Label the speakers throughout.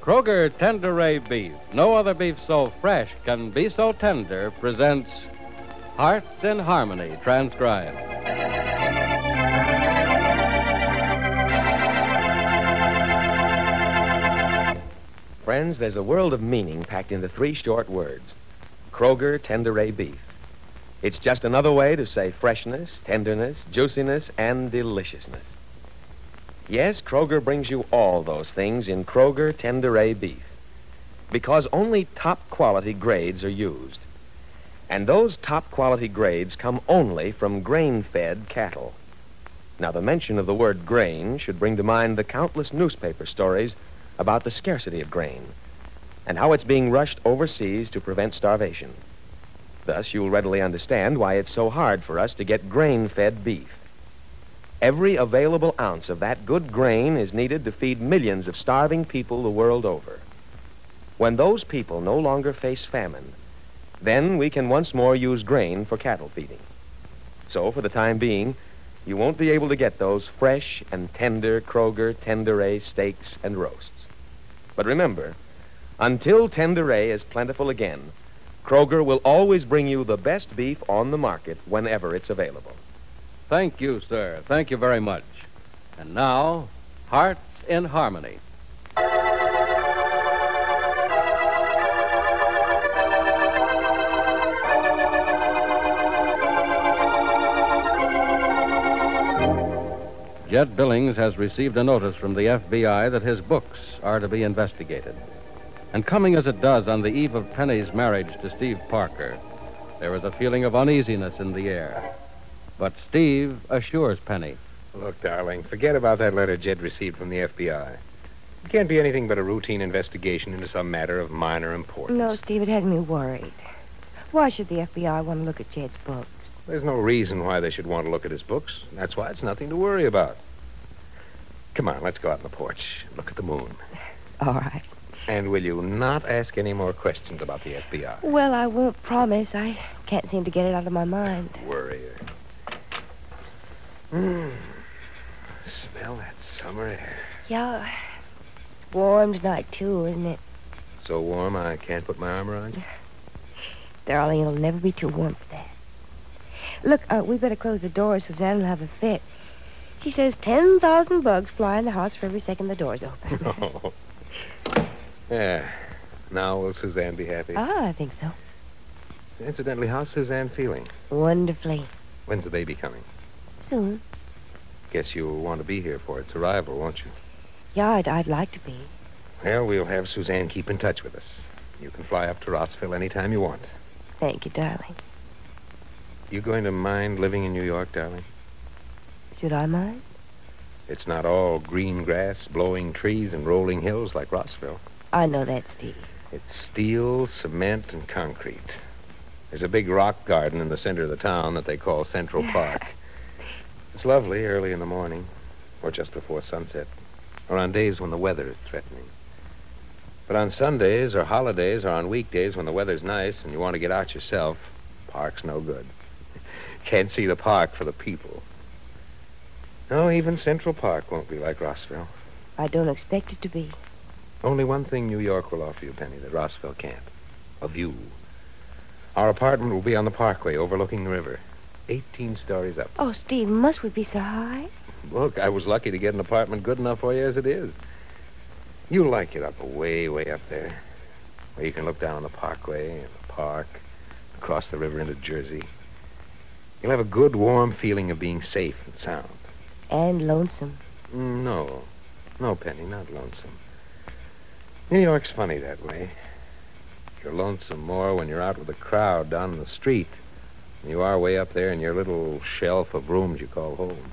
Speaker 1: Kroger Tenderay Beef, no other beef so fresh can be so tender, presents Hearts in Harmony, transcribed.
Speaker 2: Friends, there's a world of meaning packed into three short words Kroger Tenderay Beef. It's just another way to say freshness, tenderness, juiciness, and deliciousness. Yes, Kroger brings you all those things in Kroger Tenderay Beef. Because only top quality grades are used. And those top quality grades come only from grain fed cattle. Now, the mention of the word grain should bring to mind the countless newspaper stories about the scarcity of grain and how it's being rushed overseas to prevent starvation. Thus, you'll readily understand why it's so hard for us to get grain fed beef. Every available ounce of that good grain is needed to feed millions of starving people the world over. When those people no longer face famine, then we can once more use grain for cattle feeding. So, for the time being, you won't be able to get those fresh and tender Kroger Tenderay steaks and roasts. But remember, until Tenderay is plentiful again, Kroger will always bring you the best beef on the market whenever it's available.
Speaker 1: Thank you, sir. Thank you very much. And now, Hearts in Harmony. Jed Billings has received a notice from the FBI that his books are to be investigated. And coming as it does on the eve of Penny's marriage to Steve Parker, there is a feeling of uneasiness in the air. But Steve assures Penny.
Speaker 3: Look, darling, forget about that letter Jed received from the FBI. It can't be anything but a routine investigation into some matter of minor importance.
Speaker 4: No, Steve, it has me worried. Why should the FBI want to look at Jed's books?
Speaker 3: There's no reason why they should want to look at his books. That's why it's nothing to worry about. Come on, let's go out on the porch look at the moon.
Speaker 4: All right.
Speaker 3: And will you not ask any more questions about the FBI?
Speaker 4: Well, I won't promise. I can't seem to get it out of my mind.
Speaker 3: Worrier. Mm. Smell that summer air.
Speaker 4: Yeah. Warm tonight, too, isn't it?
Speaker 3: So warm I can't put my arm around you?
Speaker 4: Darling, it'll never be too warm for that. Look, uh, we better close the door Suzanne will have a fit. She says 10,000 bugs fly in the house for every second the door's open.
Speaker 3: oh. Yeah. Now will Suzanne be happy?
Speaker 4: ah, I think so.
Speaker 3: Incidentally, how's Suzanne feeling?
Speaker 4: Wonderfully.
Speaker 3: When's the baby coming?
Speaker 4: Soon.
Speaker 3: Guess you'll want to be here for its arrival, won't you?
Speaker 4: Yeah, I'd, I'd like to be.
Speaker 3: Well, we'll have Suzanne keep in touch with us. You can fly up to Rossville any time you want.
Speaker 4: Thank you, darling.
Speaker 3: You going to mind living in New York, darling?
Speaker 4: Should I mind?
Speaker 3: It's not all green grass, blowing trees, and rolling hills like Rossville.
Speaker 4: I know that, Steve.
Speaker 3: It's steel, cement, and concrete. There's a big rock garden in the center of the town that they call Central Park. It's lovely early in the morning, or just before sunset, or on days when the weather is threatening. But on Sundays or holidays or on weekdays when the weather's nice and you want to get out yourself, park's no good. Can't see the park for the people. No, even Central Park won't be like Rossville.
Speaker 4: I don't expect it to be.
Speaker 3: Only one thing New York will offer you, Penny, that Rossville can't. A view. Our apartment will be on the parkway overlooking the river. 18 stories up.
Speaker 4: Oh, Steve, must we be so high?
Speaker 3: Look, I was lucky to get an apartment good enough for you as it is. You'll like it up way, way up there. Where you can look down on the parkway and the park, across the river into Jersey. You'll have a good, warm feeling of being safe and sound.
Speaker 4: And lonesome.
Speaker 3: Mm, No. No, Penny, not lonesome. New York's funny that way. You're lonesome more when you're out with a crowd down in the street you are way up there in your little shelf of rooms you call home.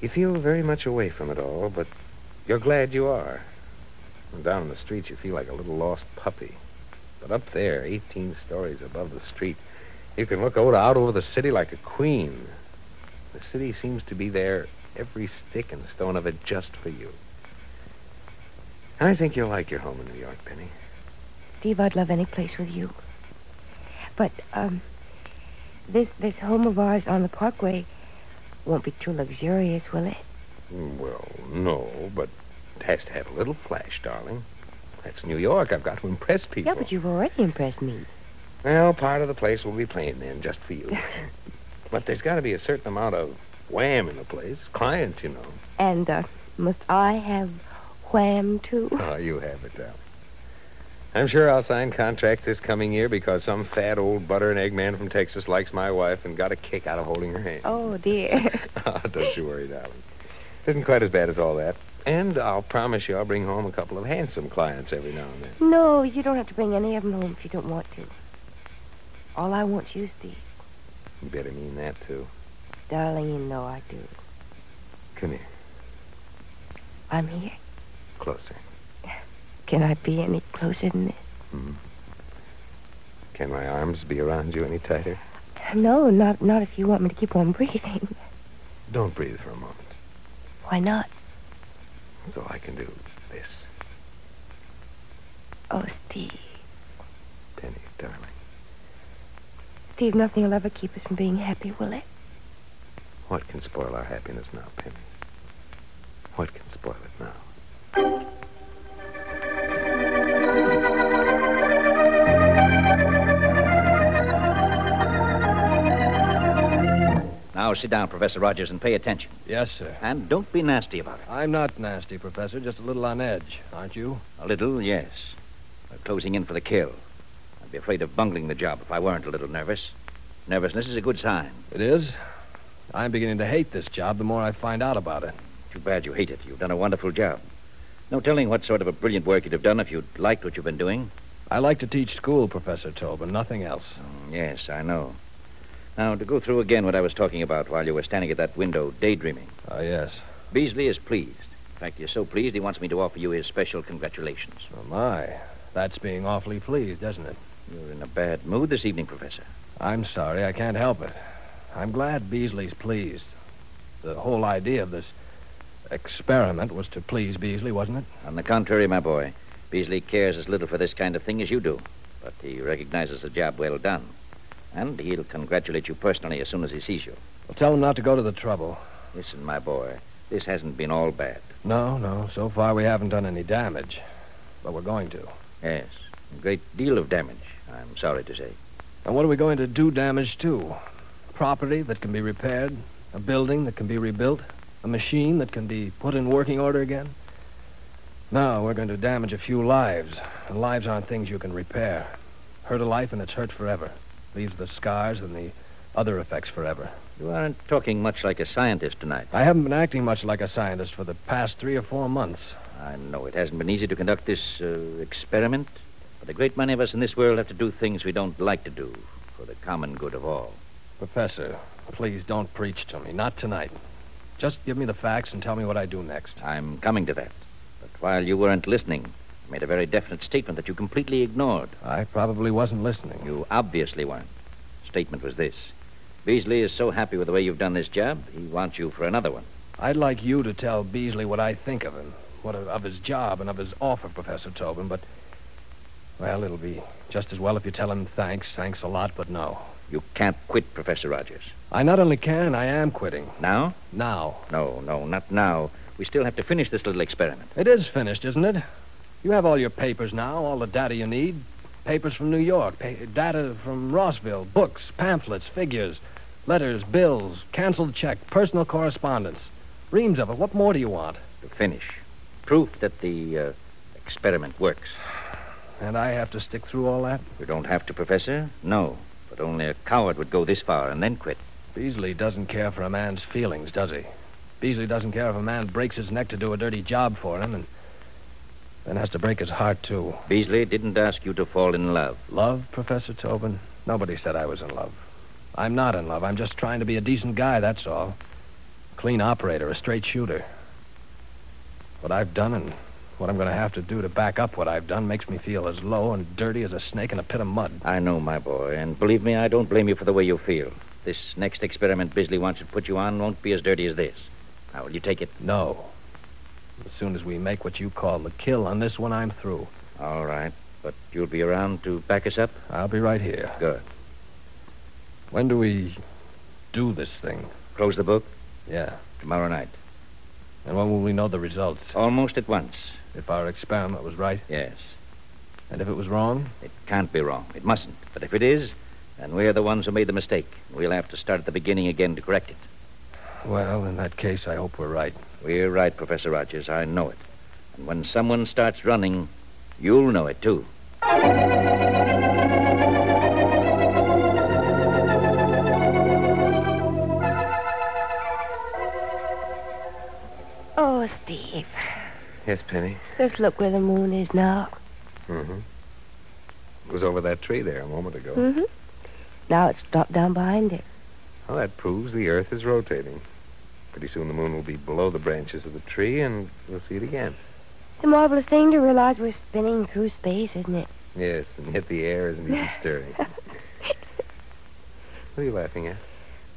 Speaker 3: You feel very much away from it all, but you're glad you are. And down in the street, you feel like a little lost puppy. But up there, 18 stories above the street, you can look out, out over the city like a queen. The city seems to be there, every stick and stone of it, just for you. I think you'll like your home in New York, Penny.
Speaker 4: Steve, I'd love any place with you. But, um, this, this home of ours on the parkway won't be too luxurious, will it?
Speaker 3: Well, no, but it has to have a little flash, darling. That's New York. I've got to impress people.
Speaker 4: Yeah, but you've already impressed me.
Speaker 3: Well, part of the place will be plain then, just for you. but there's got to be a certain amount of wham in the place. Clients, you know.
Speaker 4: And, uh, must I have wham, too?
Speaker 3: Oh, you have it, darling. I'm sure I'll sign contracts this coming year because some fat old butter and egg man from Texas likes my wife and got a kick out of holding her hand.
Speaker 4: Oh, dear.
Speaker 3: Ah, Don't you worry, darling. It isn't quite as bad as all that. And I'll promise you I'll bring home a couple of handsome clients every now and then.
Speaker 4: no, you don't have to bring any of them home if you don't want to. All I want's you, Steve.
Speaker 3: You better mean that, too.
Speaker 4: Darling, you know I do.
Speaker 3: Come here.
Speaker 4: I'm here.
Speaker 3: Closer.
Speaker 4: Can I be any closer than this? Hmm.
Speaker 3: Can my arms be around you any tighter?
Speaker 4: No, not not if you want me to keep on breathing.
Speaker 3: Don't breathe for a moment.
Speaker 4: Why not?
Speaker 3: That's all I can do. This.
Speaker 4: Oh, Steve.
Speaker 3: Penny, darling.
Speaker 4: Steve, nothing will ever keep us from being happy, will it?
Speaker 3: What can spoil our happiness now, Penny? What can spoil it now?
Speaker 5: Now sit down, Professor Rogers, and pay attention.
Speaker 6: Yes, sir.
Speaker 5: And don't be nasty about it.
Speaker 6: I'm not nasty, Professor, just a little on edge, aren't you?
Speaker 5: A little, yes. We're closing in for the kill. I'd be afraid of bungling the job if I weren't a little nervous. Nervousness is a good sign.
Speaker 6: It is? I'm beginning to hate this job the more I find out about it.
Speaker 5: Too bad you hate it. You've done a wonderful job. No telling what sort of a brilliant work you'd have done if you'd liked what you've been doing.
Speaker 6: I like to teach school, Professor Tobin, nothing else.
Speaker 5: Mm, Yes, I know. Now, to go through again what I was talking about while you were standing at that window daydreaming.
Speaker 6: Ah, yes.
Speaker 5: Beasley is pleased. In fact, he's so pleased he wants me to offer you his special congratulations.
Speaker 6: Oh, my. That's being awfully pleased, isn't it?
Speaker 5: You're in a bad mood this evening, Professor.
Speaker 6: I'm sorry, I can't help it. I'm glad Beasley's pleased. The whole idea of this experiment was to please Beasley, wasn't it?
Speaker 5: On the contrary, my boy, Beasley cares as little for this kind of thing as you do. But he recognizes the job well done. And he'll congratulate you personally as soon as he sees you.
Speaker 6: Well, tell him not to go to the trouble.
Speaker 5: Listen, my boy, this hasn't been all bad.
Speaker 6: No, no. So far, we haven't done any damage. But we're going to.
Speaker 5: Yes, a great deal of damage, I'm sorry to say.
Speaker 6: And what are we going to do damage to? Property that can be repaired, a building that can be rebuilt, a machine that can be put in working order again? No, we're going to damage a few lives, and lives aren't things you can repair. Hurt a life, and it's hurt forever. Leaves the scars and the other effects forever.
Speaker 5: You aren't talking much like a scientist tonight.
Speaker 6: I haven't been acting much like a scientist for the past three or four months.
Speaker 5: I know it hasn't been easy to conduct this uh, experiment, but a great many of us in this world have to do things we don't like to do for the common good of all.
Speaker 6: Professor, please don't preach to me. Not tonight. Just give me the facts and tell me what I do next.
Speaker 5: I'm coming to that. But while you weren't listening, made a very definite statement that you completely ignored.
Speaker 6: I probably wasn't listening.
Speaker 5: You obviously weren't. Statement was this. Beasley is so happy with the way you've done this job, he wants you for another one.
Speaker 6: I'd like you to tell Beasley what I think of him, what of, of his job and of his offer, Professor Tobin, but, well, it'll be just as well if you tell him thanks, thanks a lot, but no.
Speaker 5: You can't quit, Professor Rogers.
Speaker 6: I not only can, I am quitting.
Speaker 5: Now?
Speaker 6: Now.
Speaker 5: No, no, not now. We still have to finish this little experiment.
Speaker 6: It is finished, isn't it? You have all your papers now, all the data you need. Papers from New York, pa- data from Rossville, books, pamphlets, figures, letters, bills, canceled check, personal correspondence. Reams of it. What more do you want?
Speaker 5: To finish. Proof that the uh, experiment works.
Speaker 6: And I have to stick through all that?
Speaker 5: You don't have to, Professor. No. But only a coward would go this far and then quit.
Speaker 6: Beasley doesn't care for a man's feelings, does he? Beasley doesn't care if a man breaks his neck to do a dirty job for him and then has to break his heart, too.
Speaker 5: Beasley didn't ask you to fall in love.
Speaker 6: Love, Professor Tobin? Nobody said I was in love. I'm not in love. I'm just trying to be a decent guy, that's all. Clean operator, a straight shooter. What I've done and what I'm going to have to do to back up what I've done makes me feel as low and dirty as a snake in a pit of mud.
Speaker 5: I know, my boy, and believe me, I don't blame you for the way you feel. This next experiment Beasley wants to put you on won't be as dirty as this. Now, will you take it?
Speaker 6: No. As soon as we make what you call the kill on this one, I'm through.
Speaker 5: All right. But you'll be around to back us up?
Speaker 6: I'll be right here.
Speaker 5: Good.
Speaker 6: When do we do this thing?
Speaker 5: Close the book?
Speaker 6: Yeah.
Speaker 5: Tomorrow night.
Speaker 6: And when will we know the results?
Speaker 5: Almost at once.
Speaker 6: If our experiment was right?
Speaker 5: Yes.
Speaker 6: And if it was wrong?
Speaker 5: It can't be wrong. It mustn't. But if it is, then we're the ones who made the mistake. We'll have to start at the beginning again to correct it.
Speaker 6: Well, in that case, I hope we're right.
Speaker 5: We're right, Professor Rogers. I know it. And when someone starts running, you'll know it, too.
Speaker 4: Oh, Steve.
Speaker 3: Yes, Penny.
Speaker 4: Just look where the moon is now.
Speaker 3: Mm-hmm. It was over that tree there a moment ago.
Speaker 4: Mm-hmm. Now it's dropped down behind it.
Speaker 3: Well, that proves the Earth is rotating. Pretty soon the moon will be below the branches of the tree, and we'll see it again.
Speaker 4: It's a marvelous thing to realize we're spinning through space, isn't it?
Speaker 3: Yes, and yet the air isn't even stirring. what are you laughing at?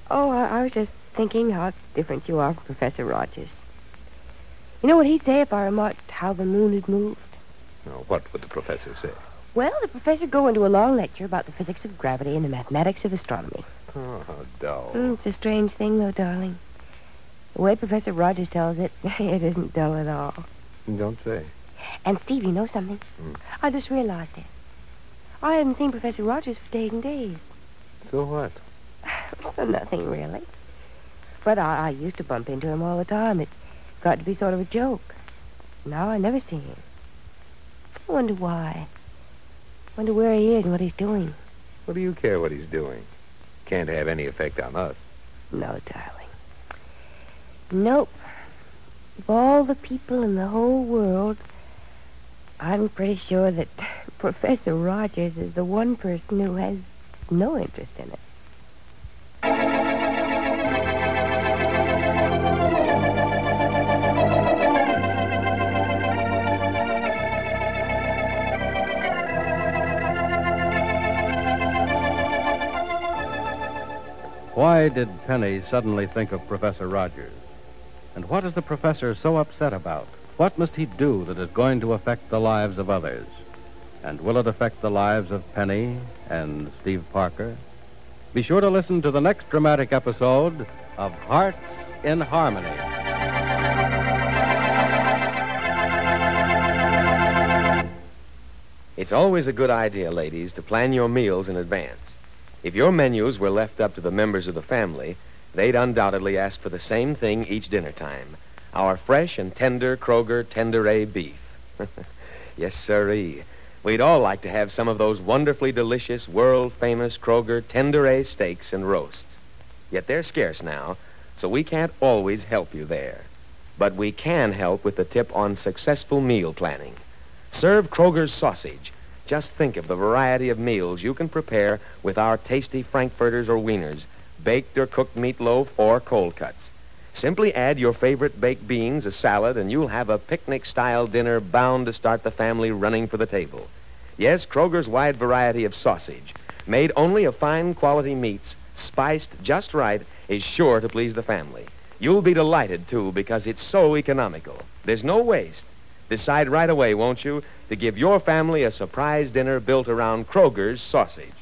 Speaker 4: Oh, I, I was just thinking how different you are from Professor Rogers. You know what he'd say if I remarked how the moon had moved?
Speaker 3: No, what would the professor say?
Speaker 4: Well, the professor'd go into a long lecture about the physics of gravity and the mathematics of astronomy.
Speaker 3: Oh, how dull.
Speaker 4: Mm, it's a strange thing, though, darling. The way Professor Rogers tells it, it isn't dull at all.
Speaker 3: Don't say.
Speaker 4: And, Steve, you know something?
Speaker 3: Hmm.
Speaker 4: I just realized it. I haven't seen Professor Rogers for days and days.
Speaker 3: So what?
Speaker 4: So nothing, really. But I, I used to bump into him all the time. It got to be sort of a joke. Now I never see him. I wonder why. I Wonder where he is and what he's doing.
Speaker 3: What do you care what he's doing? Can't have any effect on us.
Speaker 4: No, darling. Nope. Of all the people in the whole world, I'm pretty sure that Professor Rogers is the one person who has no interest in it.
Speaker 1: Why did Penny suddenly think of Professor Rogers? And what is the professor so upset about? What must he do that is going to affect the lives of others? And will it affect the lives of Penny and Steve Parker? Be sure to listen to the next dramatic episode of Hearts in Harmony.
Speaker 2: It's always a good idea, ladies, to plan your meals in advance. If your menus were left up to the members of the family, they'd undoubtedly ask for the same thing each dinner time our fresh and tender Kroger Tenderay beef. yes, sirree. We'd all like to have some of those wonderfully delicious, world famous Kroger Tenderay steaks and roasts. Yet they're scarce now, so we can't always help you there. But we can help with the tip on successful meal planning. Serve Kroger's sausage. Just think of the variety of meals you can prepare with our tasty frankfurters or wieners, baked or cooked meatloaf, or cold cuts. Simply add your favorite baked beans, a salad, and you'll have a picnic-style dinner bound to start the family running for the table. Yes, Kroger's wide variety of sausage, made only of fine quality meats, spiced just right, is sure to please the family. You'll be delighted, too, because it's so economical. There's no waste. Decide right away, won't you, to give your family a surprise dinner built around Kroger's sausage.